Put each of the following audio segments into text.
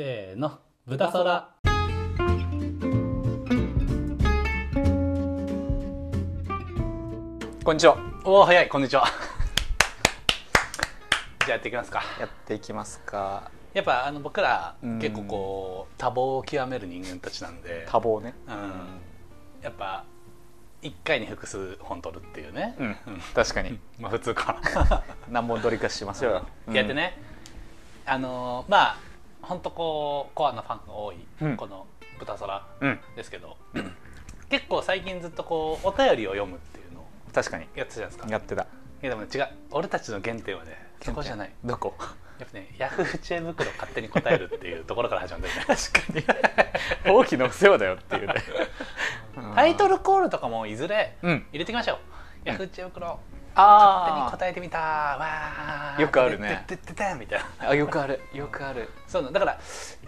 せーの豚そらこんにちは。おお早いこんにちは。じゃあやっていきますか。やっていきますか。やっぱあの僕らうん。結構こう多忙を極める人間たちなんで。多忙ね。うん。やっぱ1回に複数本取るっていうね、うん。確かに。まあ普通か 何本撮りかしましょうよ、うんやってね。あのーまあ本当こうコアなファンが多い、うん。この「豚空うん」ですけど、結構最近ずっとこうお便りを読むっていうのを確かに。やってたじゃないですか。やってた。いやでもね違う。俺たちの原点はねそこじゃない。どこ？やっぱねヤフー知恵袋勝手に答えるっていうところから始まるんだよね。確かに。大きなお世話だよっていうね。タイトルコールとかもいずれうん。入れていきましょう、ヤフー知恵袋勝手にあ答えてみた。わー。よくあるね。てみたいな。あよくある。よくある。そうだから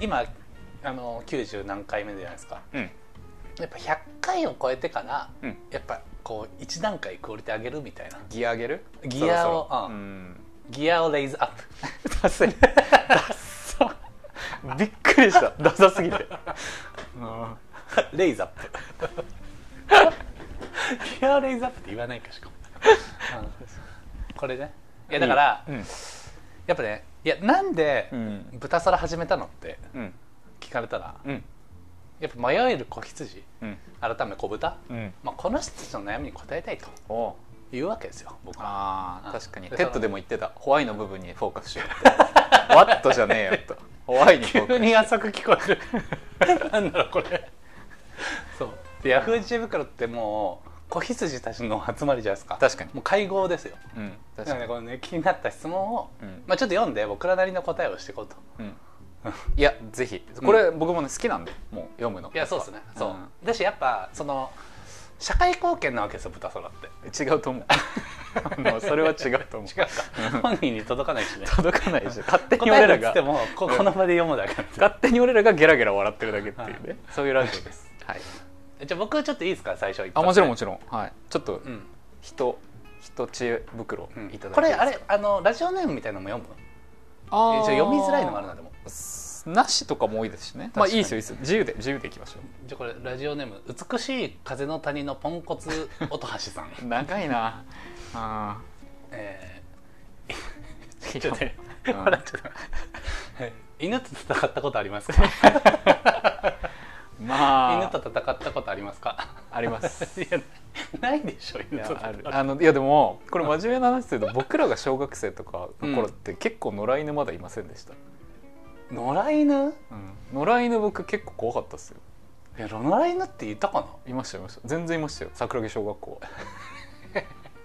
今あの90何回目じゃないですか。うん。やっぱ100回を超えてから、うん。やっぱこう1段階クオリティ上げるみたいな。ギア上げる？ギアをギアをレイズアップ。ダサい。ダびっくりした。ダサすぎて。うん。レイズアップ。ギアを raise up って言わないかしかも、うんこれね。いやだから、うん。やっぱねいやなんでうん。豚皿始めたのってうん。聞かれたらうん。やっぱ迷える子羊うん。改め子豚、うん。まあ、この人たちの悩みに答えたいとおいうわけですよ僕は。あ確かに。で TED でも言ってた。 why の部分にフォーカスしようって。ワットじゃねえよと。ホワイにフォーカ急スに浅く聞こえる。なんだろうこれ。そう。でヤフー知恵袋ってもう子羊たちの集まりじゃないですか。確かに。もう会合ですよ。うんだ確かに。このね気になった質問を、うん。まあ、ちょっと読んで僕らなりの答えをしていこうと。うん。いやぜひ。これ僕もね好きなんでもう読むの。いやそうですね。そう、ん。だしやっぱその社会貢献なわけですよ豚空って。違うと思う。それは違うと思う。違うか。本人に届かないしね。届かないし。勝手に俺らが。ここの場で読むだけ勝手に俺らがゲラゲラ笑ってるだけっていうね。そういうラジオです。はいじゃあ僕ちょっといいですか？最初あもちろんもちちろん。はい。ちょっとうん。人人知恵袋うん。いただいていいですか？これあれあのラジオネームみたいなのも読むああ読みづらいのもあるなでも。なしとかも多いですしね。まあいいですよいいですよ。自由で自由でいきましょじゃあこれラジオネーム美しい風の谷のポンコツ音橋さん。う 長いな。あえーー、ちょっと笑っちゃった。犬と戦ったことありますか？まあ。犬と戦ったことありますか？あります。いやないでしょ犬とある。あのいやでもこれ真面目な話すると僕らが小学生とかの頃って結構野良犬まだいませんでした、野良犬？うん、野良犬僕結構怖かったっすよ。いや野良犬っていたかな？いましたいました。全然いましたよ。桜木小学校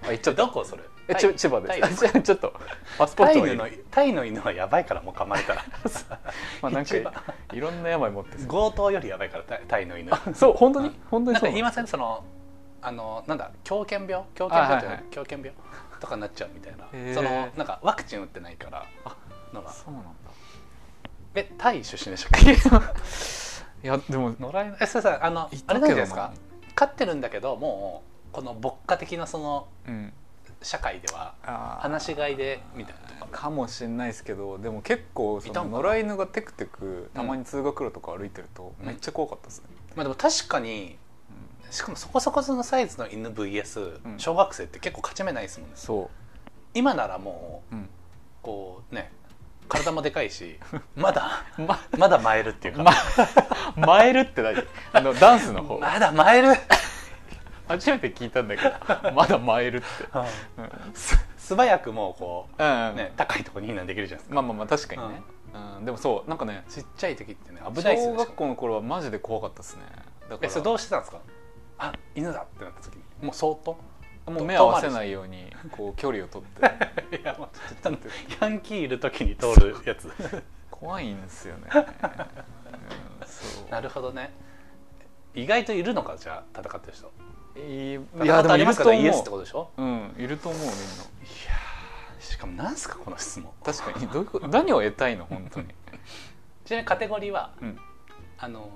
あ行っちゃった。どこそれ？えち千葉です。あじゃあちょっとパスポートタイのタイの犬はやばいからもう噛まれたら。まあなんかいろんな病持ってそう。強盗よりやばいからタイタイの犬。そう本当に？本当にそう言いません？んそのあのなんだ狂犬病？狂犬病ってあはいはい狂犬病？とかになっちゃうみたいな。そのなんかワクチン打ってないからのがそうなんだ。えタイ出身でしたっけ？いやでも野良犬？えそれさあのいあれななんじゃないですか？飼ってるんだけどもうこの牧歌的なそのうん。社会ではあー。放し飼いでみたいな。とかかもしれないですけどでも結構その野良犬がテクテクたまに通学路とか歩いてるとうんめっちゃ怖かったですね、まあでも確かにしかもそこそこそのサイズの犬 VS うん。小学生って結構勝ち目ないですもんね。そ今ならもうう、うん、こうね体もでかいし まだままだ舞えるっていうか、まマエルって何？あのダンスの方。まだ舞える、初めて聞いたんだけどまだマエルって。う素早くもうこうん。う、ね、高いところに避難できるじゃないですか。まあまあまあ確かにね、うん。でもそうなんかねちっちゃい時ってね危ないですよね。小学校の頃はマジで怖かったですね。だから。えそれどうしてたんですか？あ犬だってなった時に。もう相当？もう目合わせないようにこう距離を取って。いや、まあ、ヤンキーいる時に通るやつ。怖いんですよね、うん、なるほどね。意外といるのかじゃあ戦ってる人いやでもいますと思からイエスってうことでしょ？うんいると思うみんな。いやーしかもなんすかこの質問。確かに。どういうこと？何を得たいの本当に。ちなみにカテゴリーはうん。あの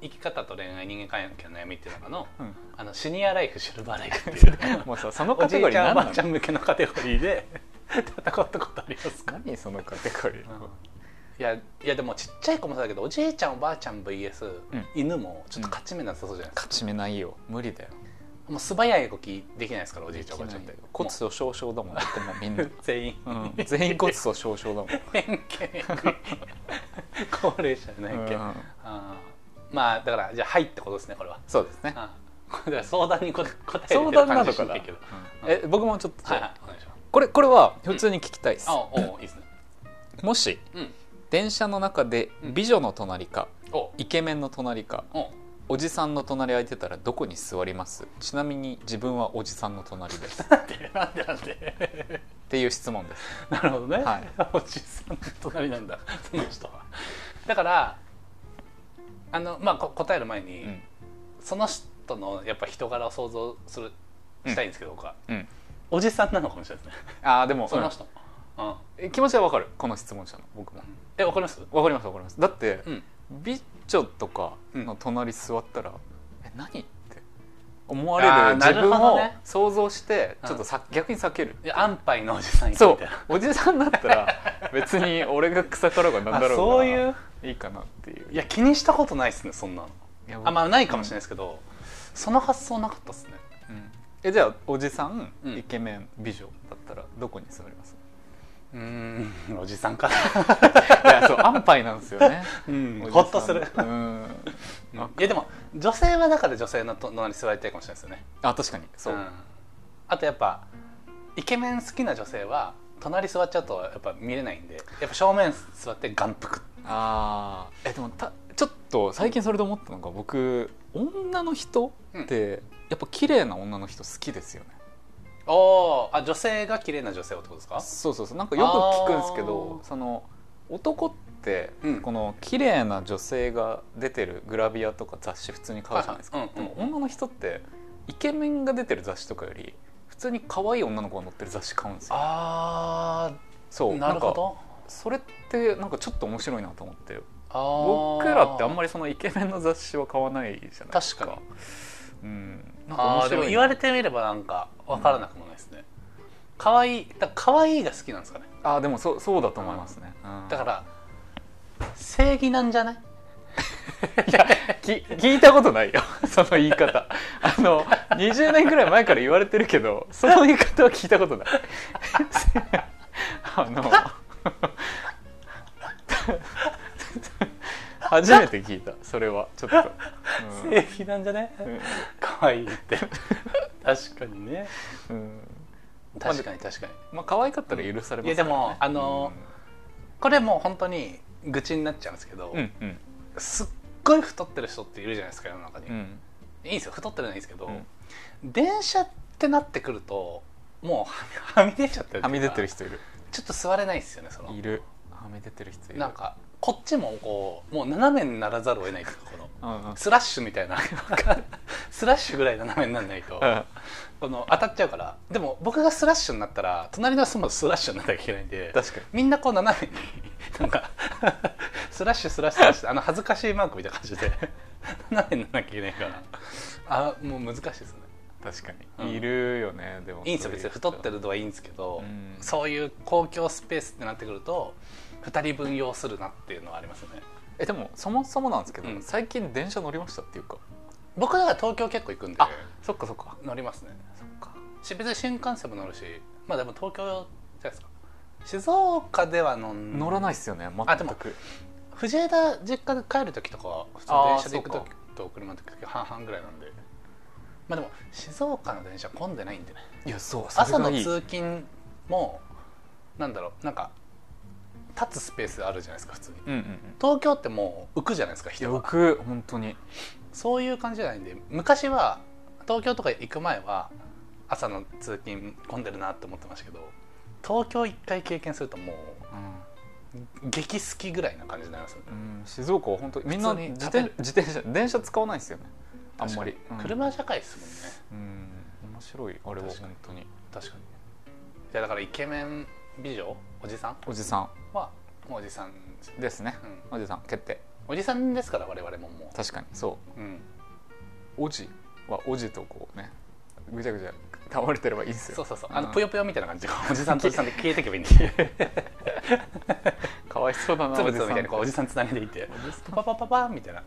生き方と恋愛人間関係の悩みっていう中の？うん。あのシニアライフシルバーライフっていう。もうさそのおカテゴじいちゃんおばあちゃん向けのカテゴリーで 戦ったことありますか、何そのカテゴリー、うんいやいやでもちっちゃい子もそうだけどおじいちゃんおばあちゃん VS、うん。犬もちょっと勝ち目なさそうじゃないですか、勝ち目ないよ。無理だよ。もう素早い動きできないですからおじいちゃんおばあちゃんって。骨粗しょう症だもん。だってもうみんな、全員、うん、全員骨粗しょう症だもん。偏見高齢者の偏見、うん。あー。まあだからじゃあ「はい」ってことですねこれは。そうですね。相談に答え答える感じ談なのかな、けどうん。え僕もちょっと、はいはい。お願いします。これこれは普通に聞きたいです、あおおいいですね。もしうん電車の中でうん。美女の隣か、お。イケメンの隣かお。おじさんの隣空いてたらどこに座ります？ちなみに自分はおじさんの隣です。っなんでなんでなんでていう質問です。なるほどね、はい。おじさんの隣なんだ。その人は。だからあのまあこ答える前に、うん。その人のやっぱ人柄を想像するしたいんですけど、僕は。うん。おじさんなのかもしれないですね。ああでもその人、うんうん気持ちはわかる。この質問者の。僕も。えわかります？わかりますわかります。だって、うん。美女とかの隣座ったら、え何って思わあれるる自分を想像してうん。ちょっとさ、逆に避ける。安牌のおじさんそう。おじさんだったら別に俺が草からがなんだろうがあそういう？いいかなっていう。いや気にしたことないですねそんなの。あまあないかもしれないですけど、その発想なかったですね。うん。えじゃあおじさん、うん。イケメン美女だったらどこに座ります？うーん。おじさんか。いやそう安牌なんですよね。うん。ほっとする。うん。いやでも女性はだから女性の隣に座りたいかもしれないですよね。あ確かに。そう、ん。あとやっぱイケメン好きな女性は隣座っちゃうとやっぱ見れないんでやっぱ正面座って眼福。あー。えでもたちょっと最近それで思ったのが僕女の人ってやっぱ綺麗な女の人好きですよねおー。あ女性が綺麗な女性をってことですか？そうそうそう。なんかよく聞くんですけどその男ってうん。この綺麗な女性が出てるグラビアとか雑誌普通に買うじゃないですか、でも女の人ってイケメンが出てる雑誌とかより普通に可愛い女の子が載ってる雑誌買うんですよ。あそうーなるほど。それってなんかちょっと面白いなと思って。僕らってあんまりそのイケメンの雑誌は買わないじゃないですか。確かうん。なんかあーで面白い言われてみればなんか分からなくもないですね、可愛いだ可愛いが好きなんですかね。あーでもそうそうだと思いますね、うん。だから正義なんじゃない？き聞いたことないよ。その言い方。あの20年ぐらい前から言われてるけどその言い方は聞いたことない。あの初めて聞いたそれは。ちょっと、うん。正義なんじゃね？うん。可愛いって。確かにね。うん。確かに。確かに。まあ可愛かったら許されますいやでもあのこれもう本当に愚痴になっちゃうんですけど、うんうん。すっごい太ってる人っているじゃないですか世の中に、いうん。いんですよ太ってるのはいいんですけど、うん。電車ってなってくるともうはみ出ちゃってるはみ出てる人人いる。ちょっと座れないですよねその。いる。はみ出てる人いる。なんかこっちもこうもう斜めにならざるを得ないというかこのうんうん。スラッシュみたいなスラッシュぐらい斜めにならないとうん。この当たっちゃうから。でも僕がスラッシュになったら隣の人もスラッシュにならなきゃいけないんで確かに。みんなこう斜めになんかスラッシュスラッシュスラッシュあの恥ずかしいマークみたいな感じで斜めにならなきゃいけないから。あもう難しいですね。確かうん。にいるよね、でも。いいんですよ。別に太ってるのはいいんですけど、うん。そういう公共スペースってなってくると2人分要するなっていうのはありますよね。えでもそもそもなんですけど、うん。最近電車乗りましたっていうか。僕だから東京結構行くんで。あそっかそっか。乗りますね。そっか。し別に新幹線も乗るし。まあでも東京じゃないですか。静岡では乗ん乗らないっすよねあでも全く。藤枝実家で帰る時とかは普通に電車で行く時と車で行く時半々ぐらいなんで。まあでも静岡の電車混んでないんでね。いやそう朝のいい。通勤もなんだろうなんか立つスペースあるじゃないですか普通に。うんうんうん。東京ってもう浮くじゃないですか人が僕本当に。そういう感じじゃないんで昔は東京とか行く前は朝の通勤混んでるなって思ってましたけど東京一回経験するともう激好きぐらいな感じになりますよね。うん、うん、静岡は本当みんな自転自転車電車使わないですよね。あんまり、うん。車社会ですもんね。うん。面白いあれは本当に。確かに。いやだからイケメン美女？おじさん？おじさんはもうおじさんですね、うん。おじさん決定。おじさんですから我々もも確かにそう。う、うん、おじはおじとこうねぐちゃぐちゃ倒れてればいいんですよ。そうそうそう。あのんぷよぷよみたいな感じ。で おじさんとおじさんで消えていけばいいんですよかわいそうだなつぶつぶみたいにこうおじさんつなげて。いってパパパパンみたいな。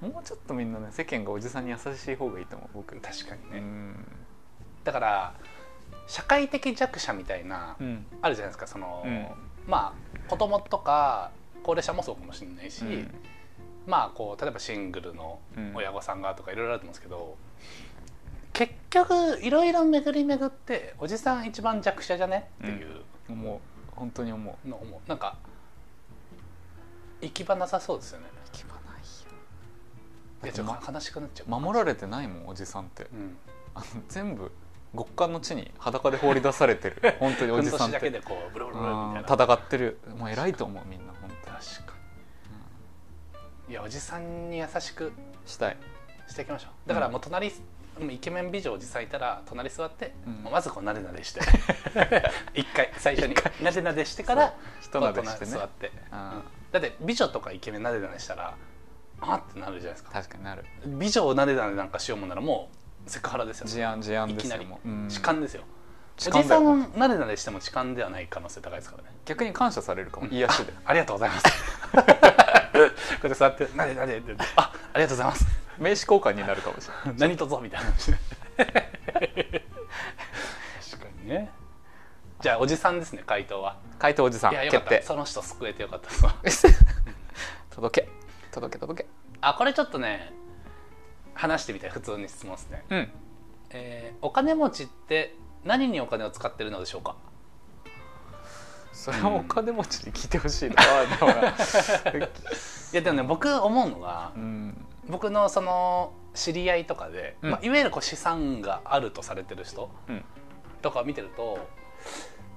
もうちょっとみんなね世間がおじさんに優しい方がいいと思う僕。確かにね。うん。だから社会的弱者みたいなうん。あるじゃないですかその、うん。まあ子供とか高齢者もそうかもしれないし、うん。まあこう例えばシングルのうん。親御さんがとかいろいろあると思うんですけど、結局いろいろ巡り巡っておじさん一番弱者じゃね？っていう思う。本当に思う。のを思う。なんか行き場なさそうですよね。行き場ないいやちょっと悲しくなっちゃう。よ守られてないもんおじさんって。うん。あの全部極寒の地に裸で放り出されてる。本当におじさんって。戦ってる。もう偉いと思うみんな本当に。確かに。いやおじさんに優しくしたい。していきましょう。だからもう隣、もうイケメン美女おじさんいたら隣座って、うん。まずこうなでなでして。一回最初になでなでしてから人なでしてね。座って、うん。うんだって美女とかイケメンなでなでしたらあってなるじゃないですか。確かになる。美女をなでなでなんかしようもんならもうセクハラですよ事案事案ですいきなり。よ痴漢ですよ、痴おじさんなでなでしても痴漢ではない可能性高いですからね。逆に感謝されるかも。癒しで。ありがとうございます。これ座ってなでなでってあありがとうございます名刺交換になるかもしれない何とぞみたいな確かにねじゃあおじさんですね回答は回答おじさんいやよかったその人救えてよかった届け届け届けあこれちょっとね話してみたい 普通に質問ですね、うん。えーお金持ちって何にお金を使ってるのでしょうか？それはお金持ちに聞いてほしいな。でもな。いやでもね僕思うのがうん。僕のその知り合いとかで、うん。まあ、いわゆるこう資産があるとされてる人うん。とかを見てると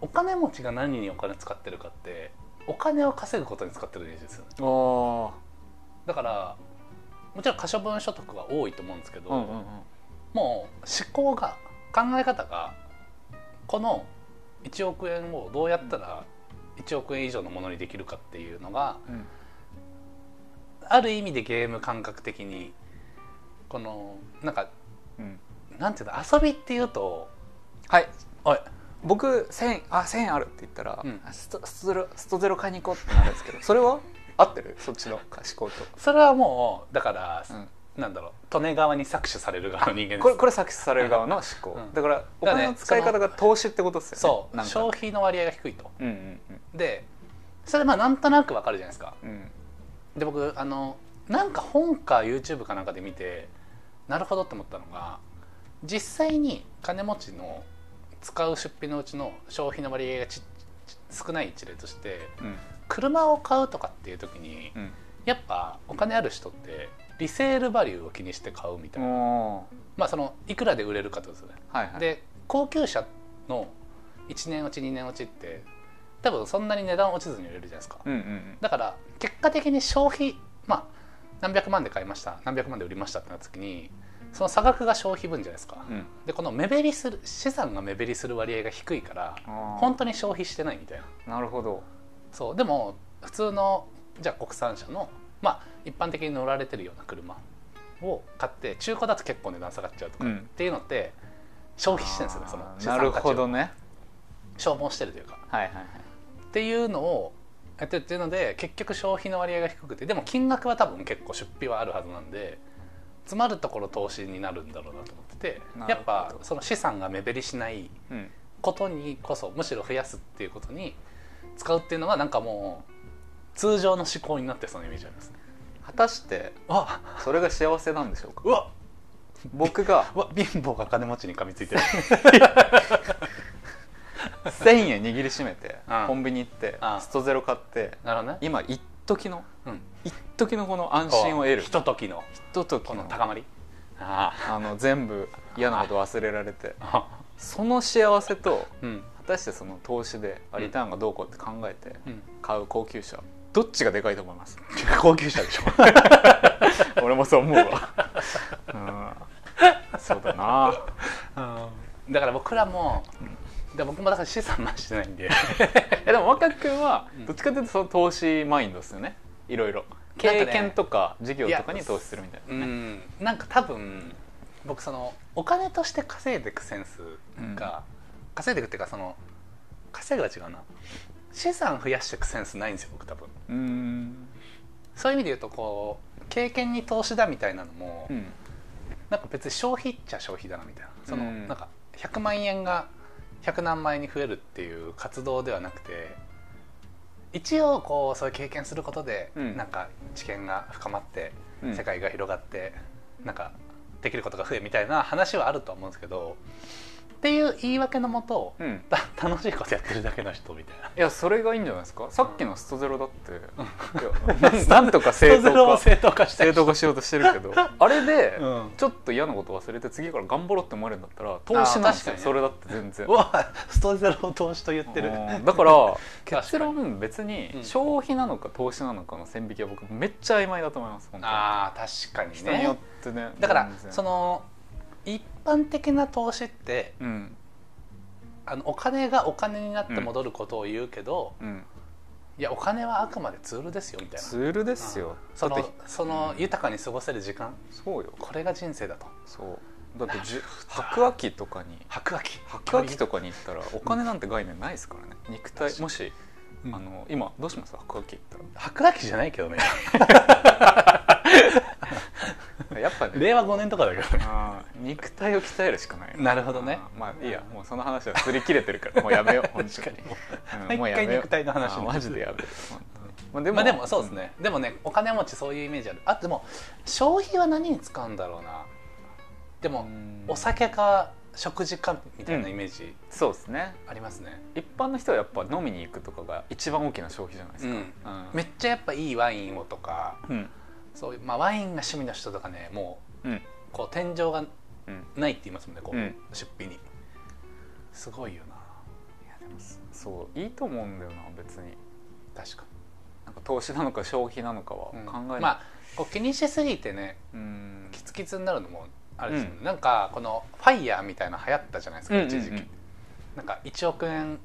お金持ちが何にお金使ってるかってお金を稼ぐことに使ってるイメージですよね。おだからもちろん可処分所得は多いと思うんですけど、うんうんうん。もう思考が考え方がこの1億円をどうやったら1億円以上のものにできるかっていうのがうん。ある意味でゲーム感覚的にこのなんかうん。なんていうの遊びっていうとはい。おい。僕1000あ1000円あるって言ったら、うん。あストストゼロ買いに行こうってなるんですけどそれは？合ってる？そっちの？思考と、それはもうだから、うん。なんだろう利根川に搾取される側の人間です。これこれ搾取される側の思考、うん。だからお金の使い方が投資ってことですよね。そうなんか。消費の割合が低いと。うんうんでそれまあなんとなくわかるじゃないですか。うん。うんで僕あのなんか本か YouTube かなんかで見てなるほどって思ったのが実際に金持ちの使う出費のうちの消費の割合がちち少ない一例としてうん車を買うとかっていう時にうん。やっぱお金ある人ってリセールバリューを気にして買うみたいな、おまあそのいくらで売れるかとですよね。ーはいはい。で高級車の1年落ち2年落ちって多分そんなに値段落ちずに売れるじゃないですか。うんうんうん。だから結果的に消費まあ何百万で買いました何百万で売りましたってなった時にその差額が消費分じゃないですか、うん。でこの目減りする資産が目減りする割合が低いから本当に消費してないみたいな。なるほどそうでも普通のじゃあ国産車のまあ一般的に乗られてるような車を買って中古だと結構値段下がっちゃうとか、うん。っていうのって消費してるんですよねその資なる産価値を。ほどね。消耗してるというか。はいはいはい。っていうのをやってるっていうので結局消費の割合が低くてでも金額は多分結構出費はあるはずなんで詰まるところ投資になるんだろうなと思っててやっぱその資産が目減りしないうん。ことにこそむしろ増やすっていうことに使うっていうのがなんかもう通常の思考になってそうなイメージありますね。果たしてあそれが幸せなんでしょうか？うわ僕がうわ貧乏が金持ちに噛みついてる。1000円握りしめてうんコンビニ行ってうんストゼロ買ってなるほどね、今一時のうん、一時のこの安心を得る。ひとときの。ひと時このの高まり？ああ。の全部嫌なこと忘れられて。あ。その幸せとうん果たしてその投資でリターンがどうこうって考えてうん。買う高級車どっちがでかいと思います？高級車でしょ。俺もそう思うわ、うん、そうだな。だから僕らも、で僕もだから資産増してないんで。えでも若君はうん。どっちかというとその投資マインドですよね。いろいろ。経験とか事業とかに投資するみたいなね。うん。なんか多分僕そのお金として稼いでいくセンスが、稼いでいくっていうかその稼ぐは違うな。資産増やしていくセンスないんですよ僕多分。うん。そういう意味で言うとこう経験に投資だみたいなのも、うん。なんか別に消費っちゃ消費だなみたいな。その、うん。なんか100万円が100何万円に増えるっていう活動ではなくて一応こうそういう経験することで、うん。なんか知見が深まって、うん。世界が広がってなんかできることが増えみたいな話はあると思うんですけどっていう言い訳のもと、うん。た楽しいことやってるだけの人みたいな。いやそれがいいんじゃないですか？さっきのストゼロだって、いやなんとか正 ストゼロを当化正当化正当化しようとしてるけど。あれで、うん。ちょっと嫌なこと忘れて次から頑張ろうって思えるんだったら投資なんですよ、ねそれだって全然。ストゼロを投資と言ってる。うん。だからか結論別にうん。消費なのか投資なのかの線引きは僕めっちゃ曖昧だと思います本当に。あー確かに人によねってねだからその一般的な投資ってうん。あのお金がお金になって戻ることを言うけど、うん。いやお金はあくまでツールですよみたいな。ツールですよ。そのその豊かに過ごせる時間そうよ。これが人生だと。そう。だってじゅ白亜紀とかに。白亜紀白亜紀とかに行ったらお金なんて概念ないですからね。肉体もし、うん。あの今どうします？白亜紀行っ白亜紀じゃないけどね。た らやっぱね。令和5年とかだけどね。肉体を鍛えるしかないな。るほどね。まあいいや。もうその話は釣り切れてるからもうやめよう本当 確かに。うんもうやめよう。肉体の話マジでやめる。本当に。まあでも,、まあでもそうですね、でもねお金持ちそういうイメージある。あでも消費は何に使うんだろうな。でもうん。お酒か食事かみたいなイメージそうですね。ありますね、一般の人はやっぱ飲みに行くとかが一番大きな消費じゃないですか、うん。うん。めっちゃやっぱいいワインをとかうん。そういう、まあ、ワインが趣味の人とかねもうこう天井がうんないって言いますもんねこう、うん。出費に。すごいよな。いやでもそういいと思うんだよな別に。確かなんか投資なのか消費なのかはに、考えない、まあこう気にしすぎてねうん。キツキツになるのもあれですよね、うん。なんかこのファイヤーみたいなの流行ったじゃないですか、うんうん一時期。なんか1億円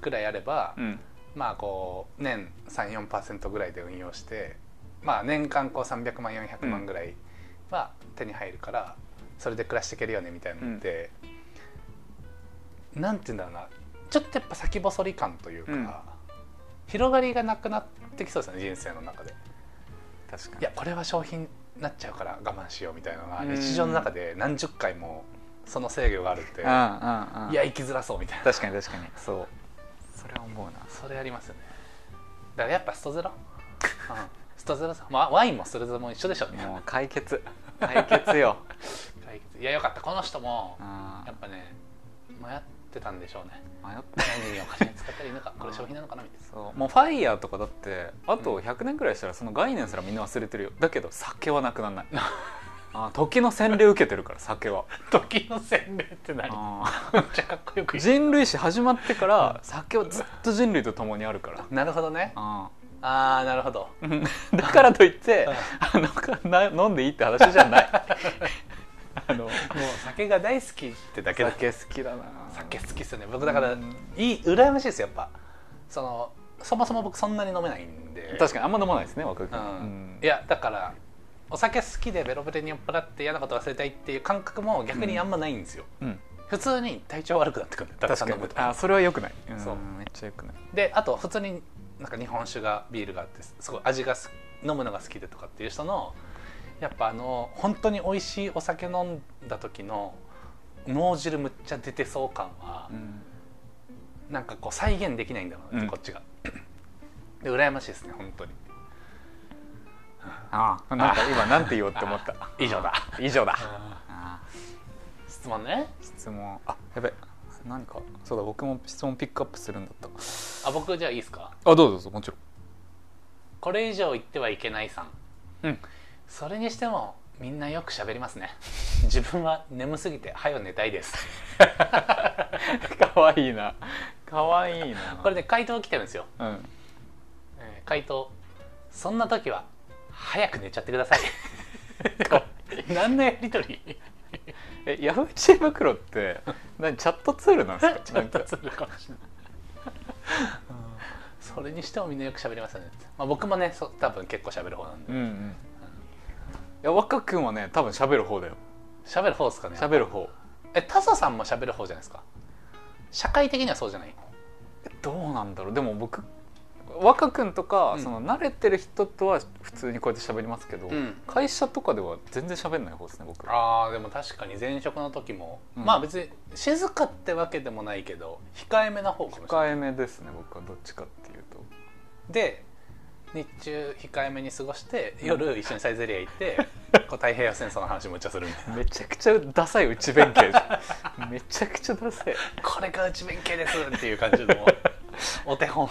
ぐらいあれば、うん。まあこう年34%ぐらいで運用してまあ年間こう300万400万ぐらいは手に入るからそれで暮らしていけるよねみたいなのって、なんて言うんだろうな。ちょっとやっぱ先細り感というか、うん。広がりがなくなってきそうですね人生の中で。確かに。いやこれは商品になっちゃうから我慢しようみたいなのがうん。日常の中で何十回もその制御があるっていや生きづらそうみたいな。確かに確かに。そう。それは思うな。それありますよね。だからやっぱストゼロ、うん、ストゼロさ、まあ、ワインもストゼロも一緒でしょうね。もう解決。解決よ。解決。いやよかった。この人もあやっぱね迷ってたんでしょうね。迷った何にお金使ったらいいのかこれ消費なのかなみたいな。そう。もうファイヤーとかだってあと100年くらいしたらその概念すらみんな忘れてるよ。だけど酒はなくならない。あ時の洗礼受けてるから酒は。時の洗礼って何？あめっちゃかっこよく人類史始まってから酒はずっと人類と共にあるから。なるほどね。あああなるほど。う んだからといってあの飲んでいいって話じゃない あのもう酒が大好きってだけだ酒好きだな酒好きっすよね。僕だから、うん。いい羨ましいですよやっぱ。そのそもそも僕そんなに飲めないんで。確かにあんま飲まないですね若う君ん。いやだからお酒好きでベロベロに酔っ払って嫌なこと忘れたいっていう感覚も逆にあんまないんですよ、うん。普通に体調悪くなってくるんでたくさん飲むと。あそれはよくない。そう。んめっちゃよくない。であと普通になんか日本酒がビールがあってすごい味がす飲むのが好きでとかっていう人のやっぱあの本当に美味しいお酒飲んだ時の脳汁むっちゃ出てそう感は、うん。なんかこう再現できないんだろうな、うん。こっちが。で羨ましいですね本当に。ああ。なんか今なんて言おうって思った。以上だ。以上だ。あ質問ね。質問。あやべ。何か。そうだ僕も質問ピックアップするんだった。あ僕じゃあいいですか？あどうぞどうぞもちろん。これ以上言ってはいけないさん。うんそれにしてもみんなよく喋りますね。自分は眠すぎて早よ寝たいです。かわいいな。かわいいな。これで回答来てるんですよ、うん。えー回答そんな時は早く寝ちゃってください。何のやりとり？えヤフー知恵袋って何チャットツールなんですか？ちょっとするかもしれない。それにしてもみんなよく喋りますよね、まあ、僕もねそ多分結構喋る方なんで。うんうん。いや若君はね多分喋る方だよ。喋る方ですかね。喋る方。えタソさんも喋る方じゃないですか？社会的にはそうじゃない？どうなんだろう。でも僕若君とか、うん。その慣れてる人とは普通にこうやって喋りますけど、うん。会社とかでは全然喋んない方ですね僕。あーでも確かに前職の時も、うん。まあ別に静かってわけでもないけど控えめな方かもしれない。控えめですね僕はどっちかっていうと。で日中控えめに過ごして夜一緒にサイゼリア行って こう太平洋戦争の話むっちゃするみたいな。めちゃくちゃダサい内弁慶じゃんめちゃくちゃダサい。これが内弁慶ですっていう感じのお手本。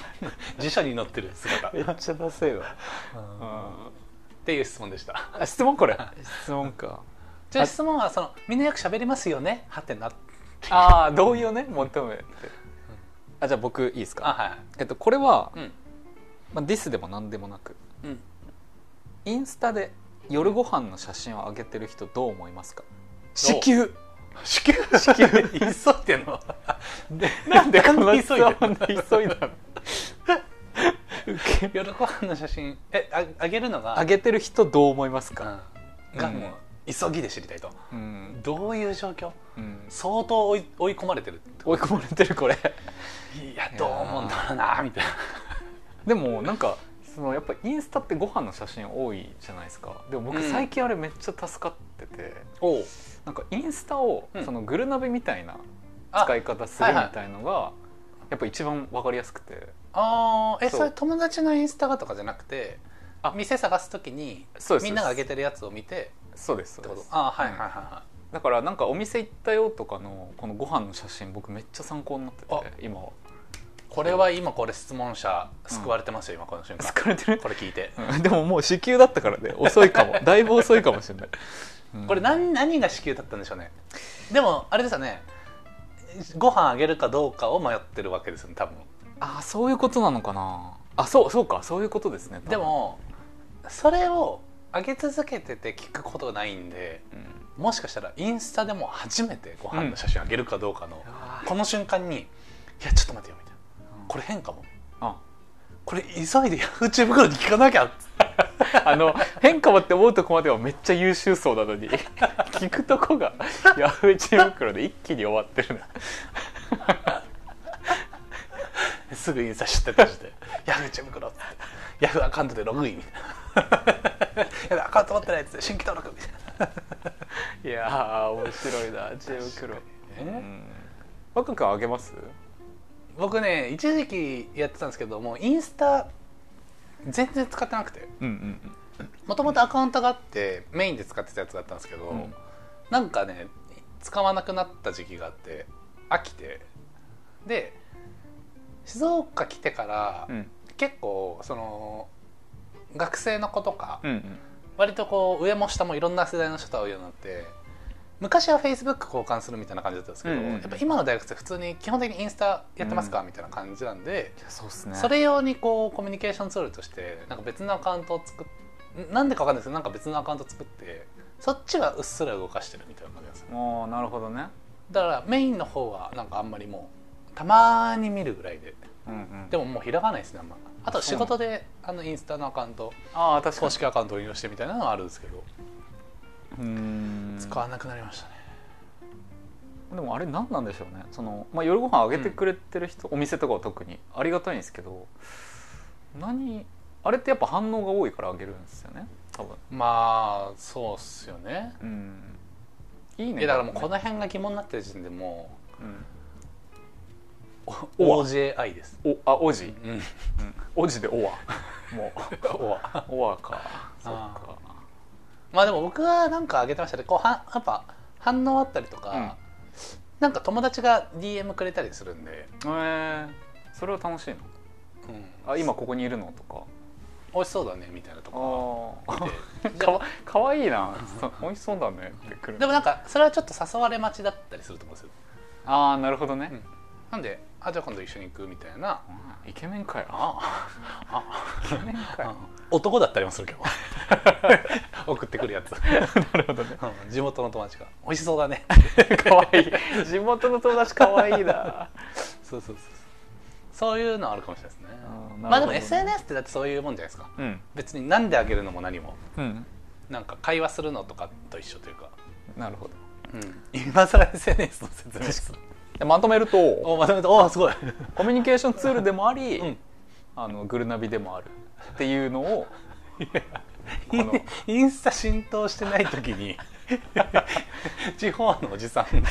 辞書に載ってる姿。めっちゃダサいわ、っていう質問でした。あ質問これ。質問か。じゃあ質問はそのみんなよく喋りますよね？はてな。ああ同意をね求めて。あじゃあ僕いいですか？あはい。えっとこれは、うんまあ、ディスでも何でもなく。うん。インスタで夜ご飯の写真を上げてる人どう思いますか？支給支給支給急。いでんの。でなんでこの急いで急いだの？夜ご飯の写真えああげるのが？上げてる人どう思いますか、うん。がもう急ぎで知りたいと。うん。どういう状況？うん、相当追い追い込まれてる追い込まれてるこれ。といやどう思うんだろうなみたいなでもなんかそのやっぱインスタってご飯の写真多いじゃないですか。でも僕うん最近あれめっちゃ助かってて、おなんかインスタをうん。そのグルナビみたいなあ使い方するみたいのがやっぱ一番わかりやすくて。あー。えそれ友達のインスタがとかじゃなくてあ。店探す時にみんなが上げてるやつを見てそうですそうです。あーはいはいはいはだからなんかお店行ったよとかのこのご飯の写真僕めっちゃ参考になってあ。て今。はいこれは今これ質問者救われてますよ、今この瞬間。疲れてる？これ聞いて、うん。でももう支給だったからね。遅いかも。だいぶ遅いかもしれない、うん。これ何何が支給だったんでしょうね。でもあれですよね。ご飯あげるかどうかを迷ってるわけですよね多分。あそういうことなのかな。あそうそうか。そういうことですねでもそれを上げ続けてて聞くことないんでうん。もしかしたらインスタでも初めてご飯の写真あげるかどうかの、この瞬間に「いやちょっと待てよ」みたいな「これ変かも。あ。これ急いでヤフー知袋に聞かなきゃ」あの変かもって思うとこまではめっちゃ優秀そうなのに。聞くとこがヤフー知恵袋で一気に終わってるな。すぐインスタ知ってたして「ヤフー知袋」って。ヤフーアカウントでログイン。みたいな「やだアカウント持ってないやつ新規登録」みたいな。いやー面白いな。知恵袋えうん。若くんあげます？僕ね一時期やってたんですけどもうインスタ全然使ってなくて。もともとアカウントがあってメインで使ってたやつだったんですけど、うん。なんかね使わなくなった時期があって飽きて。で静岡来てから、うん。結構その学生の子とか、うんうん。割とこう上も下もいろんな世代の人と会うようになって昔はフェイスブック交換するみたいな感じだったんですけど、うんうんうん。やっぱ今の大学生普通に基本的にインスタやってますか、みたいな感じなんで、そうっすね。それ用にこうコミュニケーションツールとしてなんか別のアカウントを作っなんでかわかんないですけどなんか別のアカウント作ってそっちはうっすら動かしてるみたいな感じですよ。もうなるほどね。だからメインの方はなんかあんまりもうたまに見るぐらいで。うんうん。でももう開かないですねあんま。あと仕事であのインスタのアカウント公式アカウントを利用してみたいなのはあるんですけど使わなくなりましたね。でもあれ何なんでしょうね。その、まあ、夜ご飯あげてくれてる人、お店とかは特に。ありがたいんですけど何あれってやっぱ反応が多いからあげるんですよね。多分。まあそうっすよね。うん。いいね。いやだからもうこの辺が疑問になってる時点でもうんうおわ。OJI です。おあおじ、うん。うん、おじでおわ。もうおわ。おわか。そっあかまあでも僕はなんかあげてましたね。こうはやっぱ反応あったりとか、うん。なんか友達が DM くれたりするんで、えー、それは楽しいの？うん、あ今ここにいるの？とか。美味しそうだねみたいなとあか かわかわいいな。美味しそうだねってくる。でもなんかそれはちょっと誘われ待ちだったりすると思うんですよ。ああなるほどね、うん。なんであじゃあ今度一緒に行くみたいな。うんイケメンかよ。ああ。イケメンかよ。男だったりもするけど。送ってくるやつ、なるほどね。うん。地元の友達が。美味しそうだね。かわい。い地元の友達かわいいな。そうそうそうそう。いうのあるかもしれないですね。うん。まあでも SNS ってだってそういうもんじゃないですか。うん。別に何であげるのも何も。うん。なんか会話するのとかと一緒というか。なるほど。うん、今更 SNS の説明でまとめるとおまとめておすごい、コミュニケーションツールでもあり、うん。あのグルナビでもあるっていうのをインスタ浸透してない時に 地方のおじさんに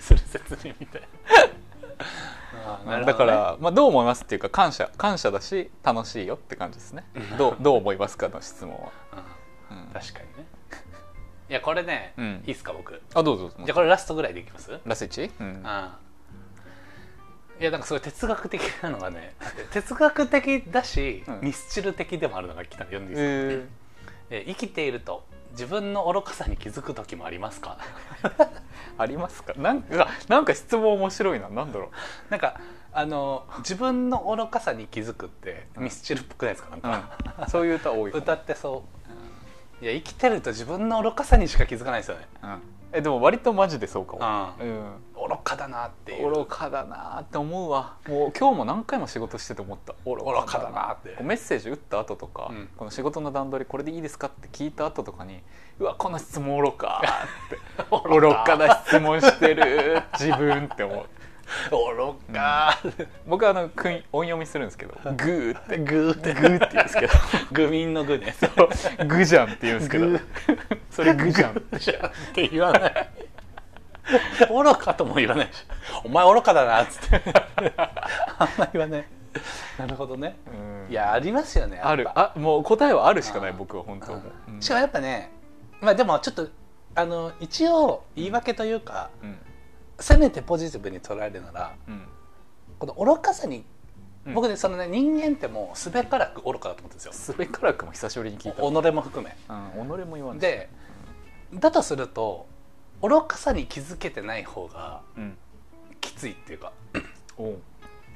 する説明みたいな。ね。だから、まあ、どう思いますっていうか感謝感謝だし楽しいよって感じですね。どうどう思いますかの質問は、うんうん。確かにねいやこれね、うん。いいっすか僕。じあどうぞどうぞ。ゃあこれラストぐらいでいきます？ラス1、うん。あいやなんかすごい哲学的なのがね 哲学的だし、うん。ミスチル的でもあるのが来た読んでいいですか、ええ生きていると自分の愚かさに気づく時もありますか？ー ありますか？なんかなんか質問面白いな。なんだろ なんかあの自分の愚かさに気づくってうんミスチルっぽくないですか？なんう、か、うん、そういう歌多い歌ってそういや生きてると自分の愚かさにしか気づかないですよね。うん、えでも割とマジでそうかも、あうん、愚かだなっていう。愚かだなって思うわ。もう今日も何回も仕事してて思った。愚愚かだなって。メッセージ打った後とか、うん。この仕事の段取りこれでいいですかって聞いた後とかに うわこの質問愚かって。愚かな質問してる。自分って思う愚か僕はあの音読みするんですけど グーって。グーって。グーって言うんですけど。グミンのグね。グじゃんって言うんですけど。グ それグじゃん。って言わない。愚かとも言わない。しお前愚かだなっつって。あんま言わない。なるほどね。うん。いやありますよねある。あもう答えはあるしかない僕は本当も。う、うん。しかもやっぱねまあでもちょっとあの一応言い訳というかうんせめてポジティブに捉えるならうん。この愚かさに、うん。僕ねそのね人間ってもうすべからく愚かだと思ってるんですよ。すべからくも久しぶりに聞いた。己も含め。うん、己も言わないでだとすると愚かさに気づけてない方がうん。きついっていうかおう。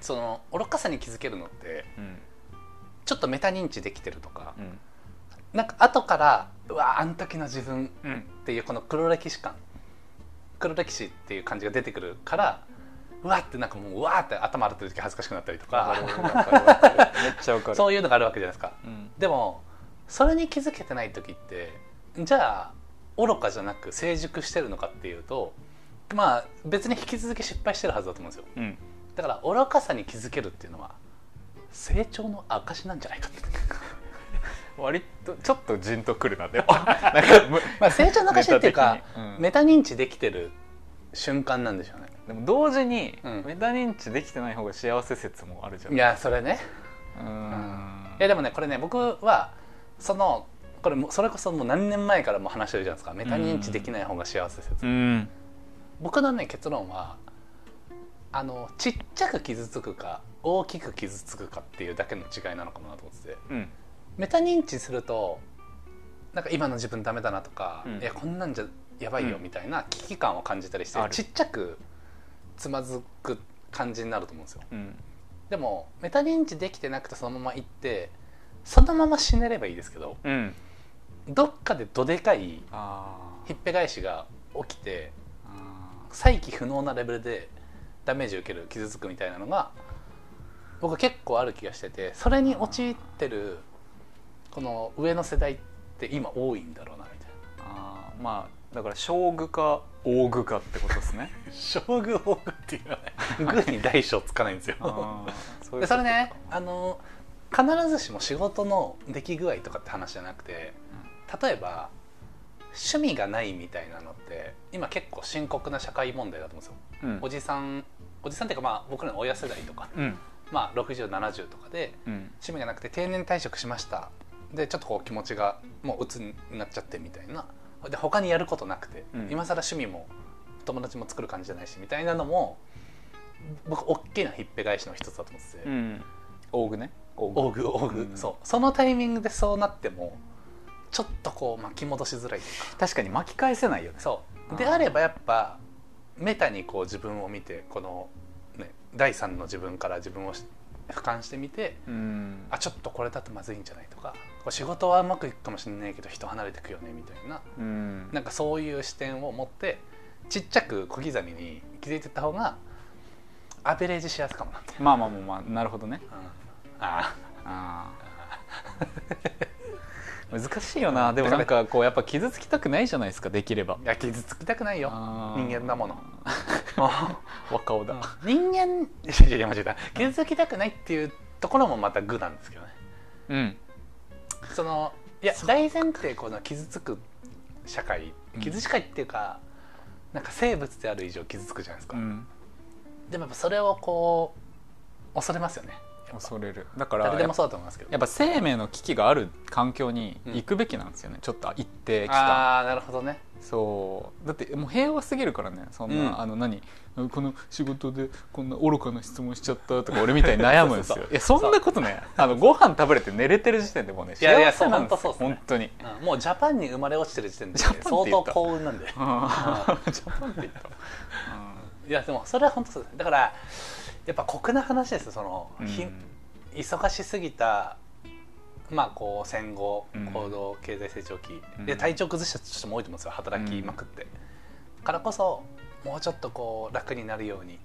その愚かさに気づけるのってうん。ちょっとメタ認知できてるとか、うん。なんか後からうわあん時の自分うん。っていうこの黒歴史感黒歴史っていう感じが出てくるからうわってなんかもううわーって頭洗ってる時恥ずかしくなったりとか。そういうのがあるわけじゃないですか。うん。でもそれに気づけてない時ってじゃあ愚かじゃなく成熟してるのかっていうとまあ別に引き続き失敗してるはずだと思うんですよ。うん。だから愚かさに気づけるっていうのは成長の証なんじゃないかって割とちょっとじんとくるなでも。なんかむまあ成長の証っていうかメタ認知できてる瞬間なんでしょうね。でも同時に、うん。メタ認知できてない方が幸せ説もあるじゃん。いやそれね。うん。いやでもねこれね僕はそのこれもそれこそもう何年前からも話してるじゃないですか。メタ認知できない方が幸せ説、うん。僕のね結論はあのちっちゃく傷つくか大きく傷つくかっていうだけの違いなのかもなと思ってて。うんメタ認知するとなんか今の自分ダメだなとか、うん。いやこんなんじゃやばいようん。みたいな危機感を感じたりして、ある。ちっちゃくつまずく感じになると思うんですよ。うん。でもメタ認知できてなくてそのまま行ってそのまま死ねればいいですけどうん。どっかでどでかいあひっぺ返しが起きて再起不能なレベルでダメージを受ける傷つくみたいなのが僕は結構ある気がしててそれに陥ってるこの上の世代って今多いんだろうなみたいな。ーあーまあだから将具か大具かってことですね。将軍大具っていうのはね具に大小つかないんですよ。そでそれねあの必ずしも仕事の出来具合とかって話じゃなくて例えば趣味がないみたいなのって今結構深刻な社会問題だと思うんですよ。うん。おじさんおじさんっていうかまあ僕らの親世代とか、うん。まあ、6070とかでうん。趣味がなくて定年退職しましたでちょっとこう気持ちがもう鬱になっちゃってみたいな。で他にやることなくて、うん。今更趣味も友達も作る感じじゃないしみたいなのも僕大きなひっぺ返しの一つだと思ってて、うん。大具ね？大大具大具、うん。そう。そのタイミングでそうなってもちょっとこう巻き戻しづらいというか。確かに巻き返せないよね。そう。であればやっぱメタにこう自分を見てこの、ね、第三の自分から自分をし俯瞰してみてうん。あちょっとこれだとまずいんじゃないとか仕事はうまくいくかもしれないけど人離れてくよねみたいなうん。なんかそういう視点を持ってちっちゃく小刻みに気づいていった方がアベレージしやすかもなって、まあまあまあまあなるほどね。うん、あああ 難しいよな。でもなんかこうやっぱ傷つきたくないじゃないですかできれば。いや傷つきたくないよ。人間だもの 若尾だ、人間いやいや間違えた。傷つきたくないっていうところもまた愚なんですけどね。うん。そのいや大前提この傷つく社会うん。傷社会っていうか、なんか生物である以上傷つくじゃないですか、うん、でもやっぱそれをこう恐れますよね恐れる。だから誰でもそうだと思いますけど。やっぱ生命の危機がある環境に行くべきなんですよね、ちょっと一定期間ああなるほどね。そう。だってもう平和すぎるからね。そんな、うん。あの何？この仕事でこんな愚かな質問しちゃったとか俺みたいに悩むんですよ。いやそんなことね。あのご飯食べれて寝れてる時点でもうねいやいや幸せなんですよ。そう本当そうに。うん。もうジャパンに生まれ落ちてる時点で相当幸運なんで。ジャパンって言った、いやでもそれは本当そうです。だからやっぱ酷な話ですその、うん。ひ忙しすぎたまあこう戦後うん。高度経済成長期、うん。で体調崩した人も多いと思うんですよ働きまくって、からこそもうちょっとこう楽になるように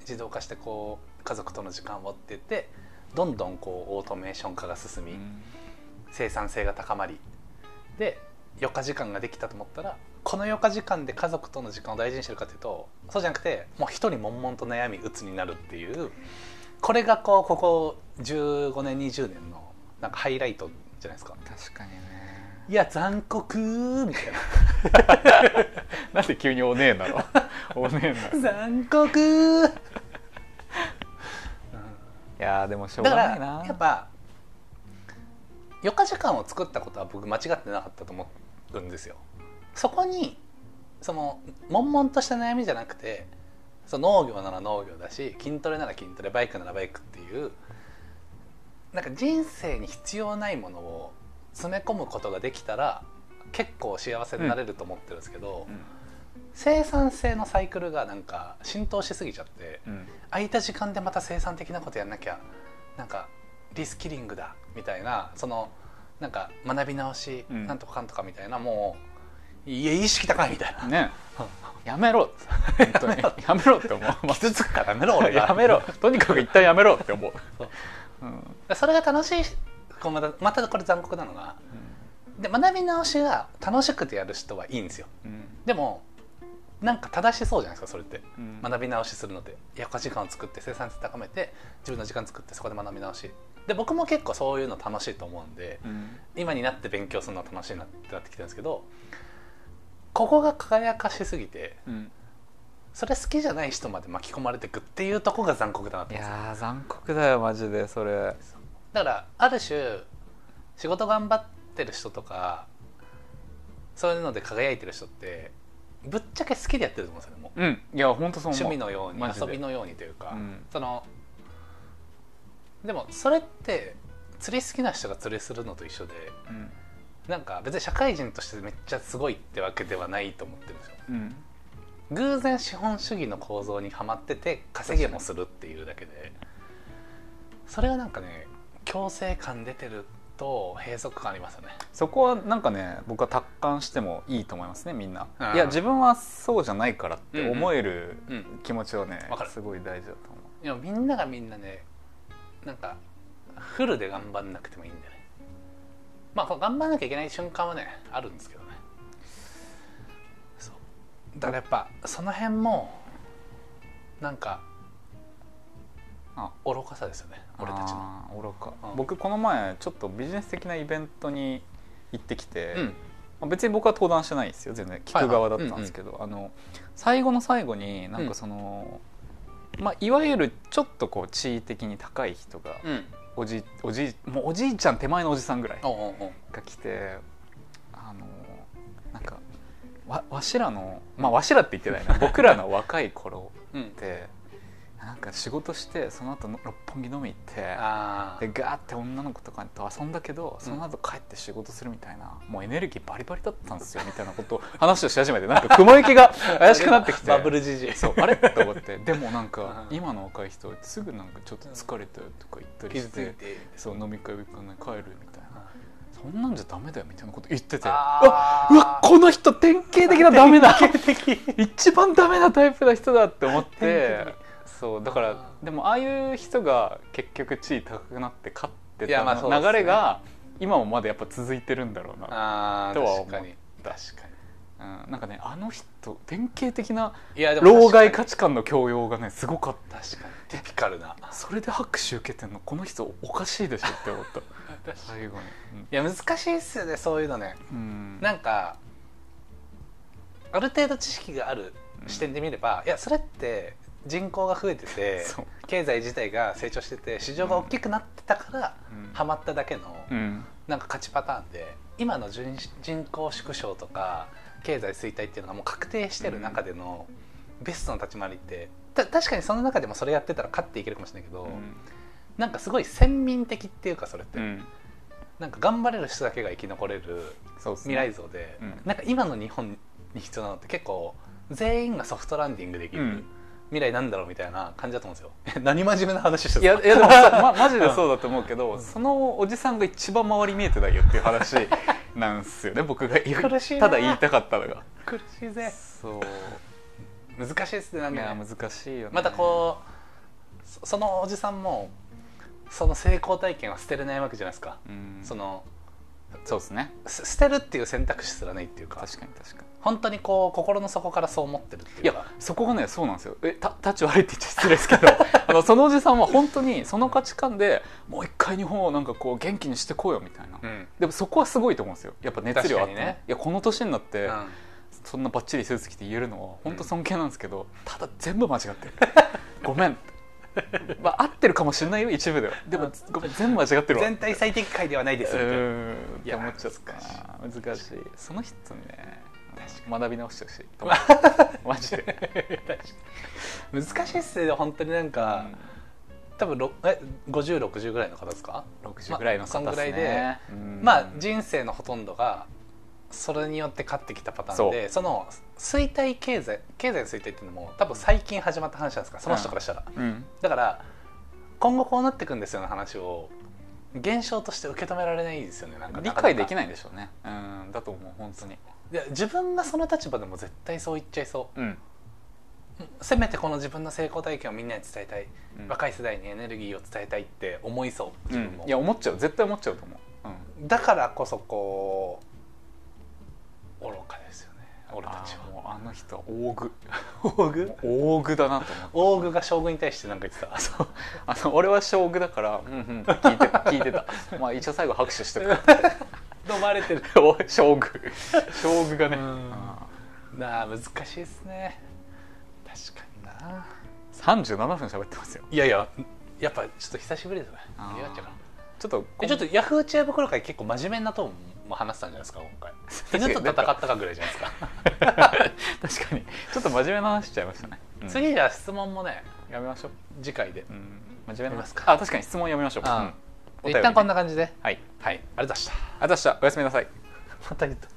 自動化してこう家族との時間をって言ってどんどんこうオートメーション化が進み、うん。生産性が高まりで余暇時間ができたと思ったらこの余暇時間で家族との時間を大事にしてるかというとそうじゃなくてもう一人悶々と悩み鬱になるっていうこれがこうここ15年20年のなんかハイライトじゃないですか。確かにね。いや残酷みたいな。んで急におねえなの？おねえなな残酷いやーでもしょうがないな。やっぱ余暇時間を作ったことは僕間違ってなかったと思うんですよ。そこにその悶々とした悩みじゃなくてその農業なら農業だし筋トレなら筋トレバイクならバイクっていうなんか人生に必要ないものを詰め込むことができたら結構幸せになれると思ってるんですけど、うん。生産性のサイクルがなんか浸透しすぎちゃってうん。空いた時間でまた生産的なことやんなきゃなんかリスキリングだみたいなそのなんか学び直し、うん。なんとかかんとかみたいなもういや意識高いみたいな。ね。やめろ。本当に。やめろ。って思う。傷つくからやめろ俺が。やめろ。とにかく一旦やめろって思う。そううん。それが楽しいこうまたまたこれ残酷なのがで学び直しが楽しくてやる人はいいんですよ。うん。でもなんか正しそうじゃないですかそれって。うん。学び直しするので余暇時間を作って生産性高めて自分の時間作ってそこで学び直し。で僕も結構そういうの楽しいと思うんでうん。今になって勉強するのは楽しいなってなってきてるんですけどここが輝かしすぎてうん。それ好きじゃない人まで巻き込まれていくっていうとこが残酷だなとい思うんですよやー残酷だよマジでそれ。だからある種仕事頑張ってる人とかそういうので輝いてる人ってぶっちゃけ好きでやってると思うんですよねもう。うん。いや本当そう思う。趣味のようにマジで。遊びのようにというか、うん。そのでもそれって釣り好きな人が釣りするのと一緒でうんなんか別に社会人としてめっちゃすごいってわけではないと思ってるんですよ。うん。偶然資本主義の構造にはまってて稼げもするっていうだけで。それはなんかね強制感出てると閉塞感ありますよね。そこはなんかね僕は達観してもいいと思いますねみんな。うんいや自分はそうじゃないからって思えるうん。気持ちはねわかる。すごい大事だと思う。いやみんながみんなねなんかフルで頑張んなくてもいいんだよねまあ頑張らなきゃいけない瞬間はねあるんですけどね。そう。だからやっぱその辺もなんかあ愚かさですよね俺たちの。愚か、うん。僕この前ちょっとビジネス的なイベントに行ってきて、うん。まあ別に僕は登壇してないですよ全然。聞く側だったんですけど、あの最後の最後になんかその、まあ、いわゆるちょっとこう地位的に高い人が、うんおじおじもうおじいちゃん手前のおじさんぐらいが来てあのなんかわわしらのまあわしらって言ってないな。僕らの若い頃うん。ってなんか仕事してその後の六本木飲み行ってあでガーって女の子とかと遊んだけどその後帰って仕事するみたいな、もうエネルギーバリバリだったんですよ みたいなことを話をし始めてなんか雲行きが怪しくなってきて。バブルじじい。そうあれ？と思って。でもなんかうん。今の若い人はすぐなんかちょっと疲れたとか言ったり傷して。そう飲み会行かない帰るみたいな。そんなんじゃダメだよみたいなこと言ってて。あー。うわこの人典型的なダメな典型的。一番ダメなタイプな人だって思っ典てそうだからでもああいう人が結局地位高くなって勝っていやまあたそうですね。流れが今もまだやっぱ続いてるんだろうな、あーとは思った確かに。確かうん、なんかねあの人典型的なにいやでも老害価値観の強要がねすごかった。に確かに。ティピカルな。それで拍手受けてんのこの人おかしいでしょって思った。い最後に。や難しいっすよねそういうのね。うん、うん。なんかある程度知識がある視点で見れば、いやそれって人口が増えてて経済自体が成長してて市場が大きくなってたから、うん。ハマっただけの、うん。なんか勝ちパターンで今の人人口縮小とか経済衰退っていうのがもう確定してる中でのベストの立ち回りってた確かにその中でもそれやってたら勝っていけるかもしれないけど、なんかすごい先民的っていうかそれって、うん。なんか頑張れる人だけが生き残れる未来像で、うん。なんか今の日本に必要なのって結構全員がソフトランディングできる、うん未来なんだろうみたいな感じだと思うんですよ。何真面目な話していやるいやでもさ、ま、マジでそうだと思うけど、そのおじさんが一番周り見えてないよっていう話なんですよね僕がただ言いたかったのが。苦しいぜ。そう。難しいですねなんかね難しいよね。またこうそそのおじさんもその成功体験は捨てれないわけじゃないですか、うん。そのそうですね。す捨てるっていう選択肢すらないっていうか。確かに確かに。本当にこう心の底からそう思ってるっていいうか。やそこがねそうなんですよ。えたタッチ悪いって言っちゃ失礼ですけど。あのそのおじさんは本当にその価値観でもう一回日本をなんかこう元気にしてこうよみたいな、うん。でもそこはすごいと思うんですよ。やっぱ熱量あって、確かにね。いやこの年になって、うん。そんなバッチリスーツ着て言えるのは本当尊敬なんですけど、ただ全部間違ってる。ごめん まあ合ってるかもしれないよ一部では。でもごめん全部間違ってるわ。全体最適解ではないですうみたいな。ーん。って思っちゃった難難しい。その人に。ね学び直してほしい。マジで、難しいっすね本当になんか、多分ろえ5060ぐらいの方ですか？60ぐらいの方そんぐらいで、ねうん。まあ人生のほとんどがそれによって勝ってきたパターンでその衰退経済経済の衰退っていうのも多分最近始まった話なんですかその人からしたら、うん。だから今後こうなっていくんですよの話を現象として受け止められないですよねなんか理解できいないでしょうね。うんだと思う本当に。自分がその立場でも絶対そう言っちゃいそう。うん。せめてこの自分の成功体験をみんなに伝えたい、うん。若い世代にエネルギーを伝えたいって思いそう自分も、いや思っちゃう。絶対思っちゃうと思う、うん、だからこそこう愚かですよね俺たちは。もうあの人は大具大具大具だなと思って。大具が将軍に対して何か言ってた。そう。あの俺は将軍だからうんうんって聞いてた。聞いてた。まあ一応最後拍手してく。飲まれてる。お将軍。将軍がね、なあ難しいですね。確かにな。ー37分喋ってますよ。いやいややっぱちょっと久しぶりですねちょっとえちょっとヤフー知恵袋会結構真面目なトーン？も話したんじゃないですか今回。犬と戦ったかぐらいじゃないですか、確かに。ちょっと真面目な話しちゃいましたね、うん。次じゃあ質問もねやめましょう、次回で、うん、真面目なやりますか。あ確かに質問やめましょう、あうん。一旦こんな感じで。はい。はい。ありがとうございました。ありがとうございました。おやすみなさい。また言った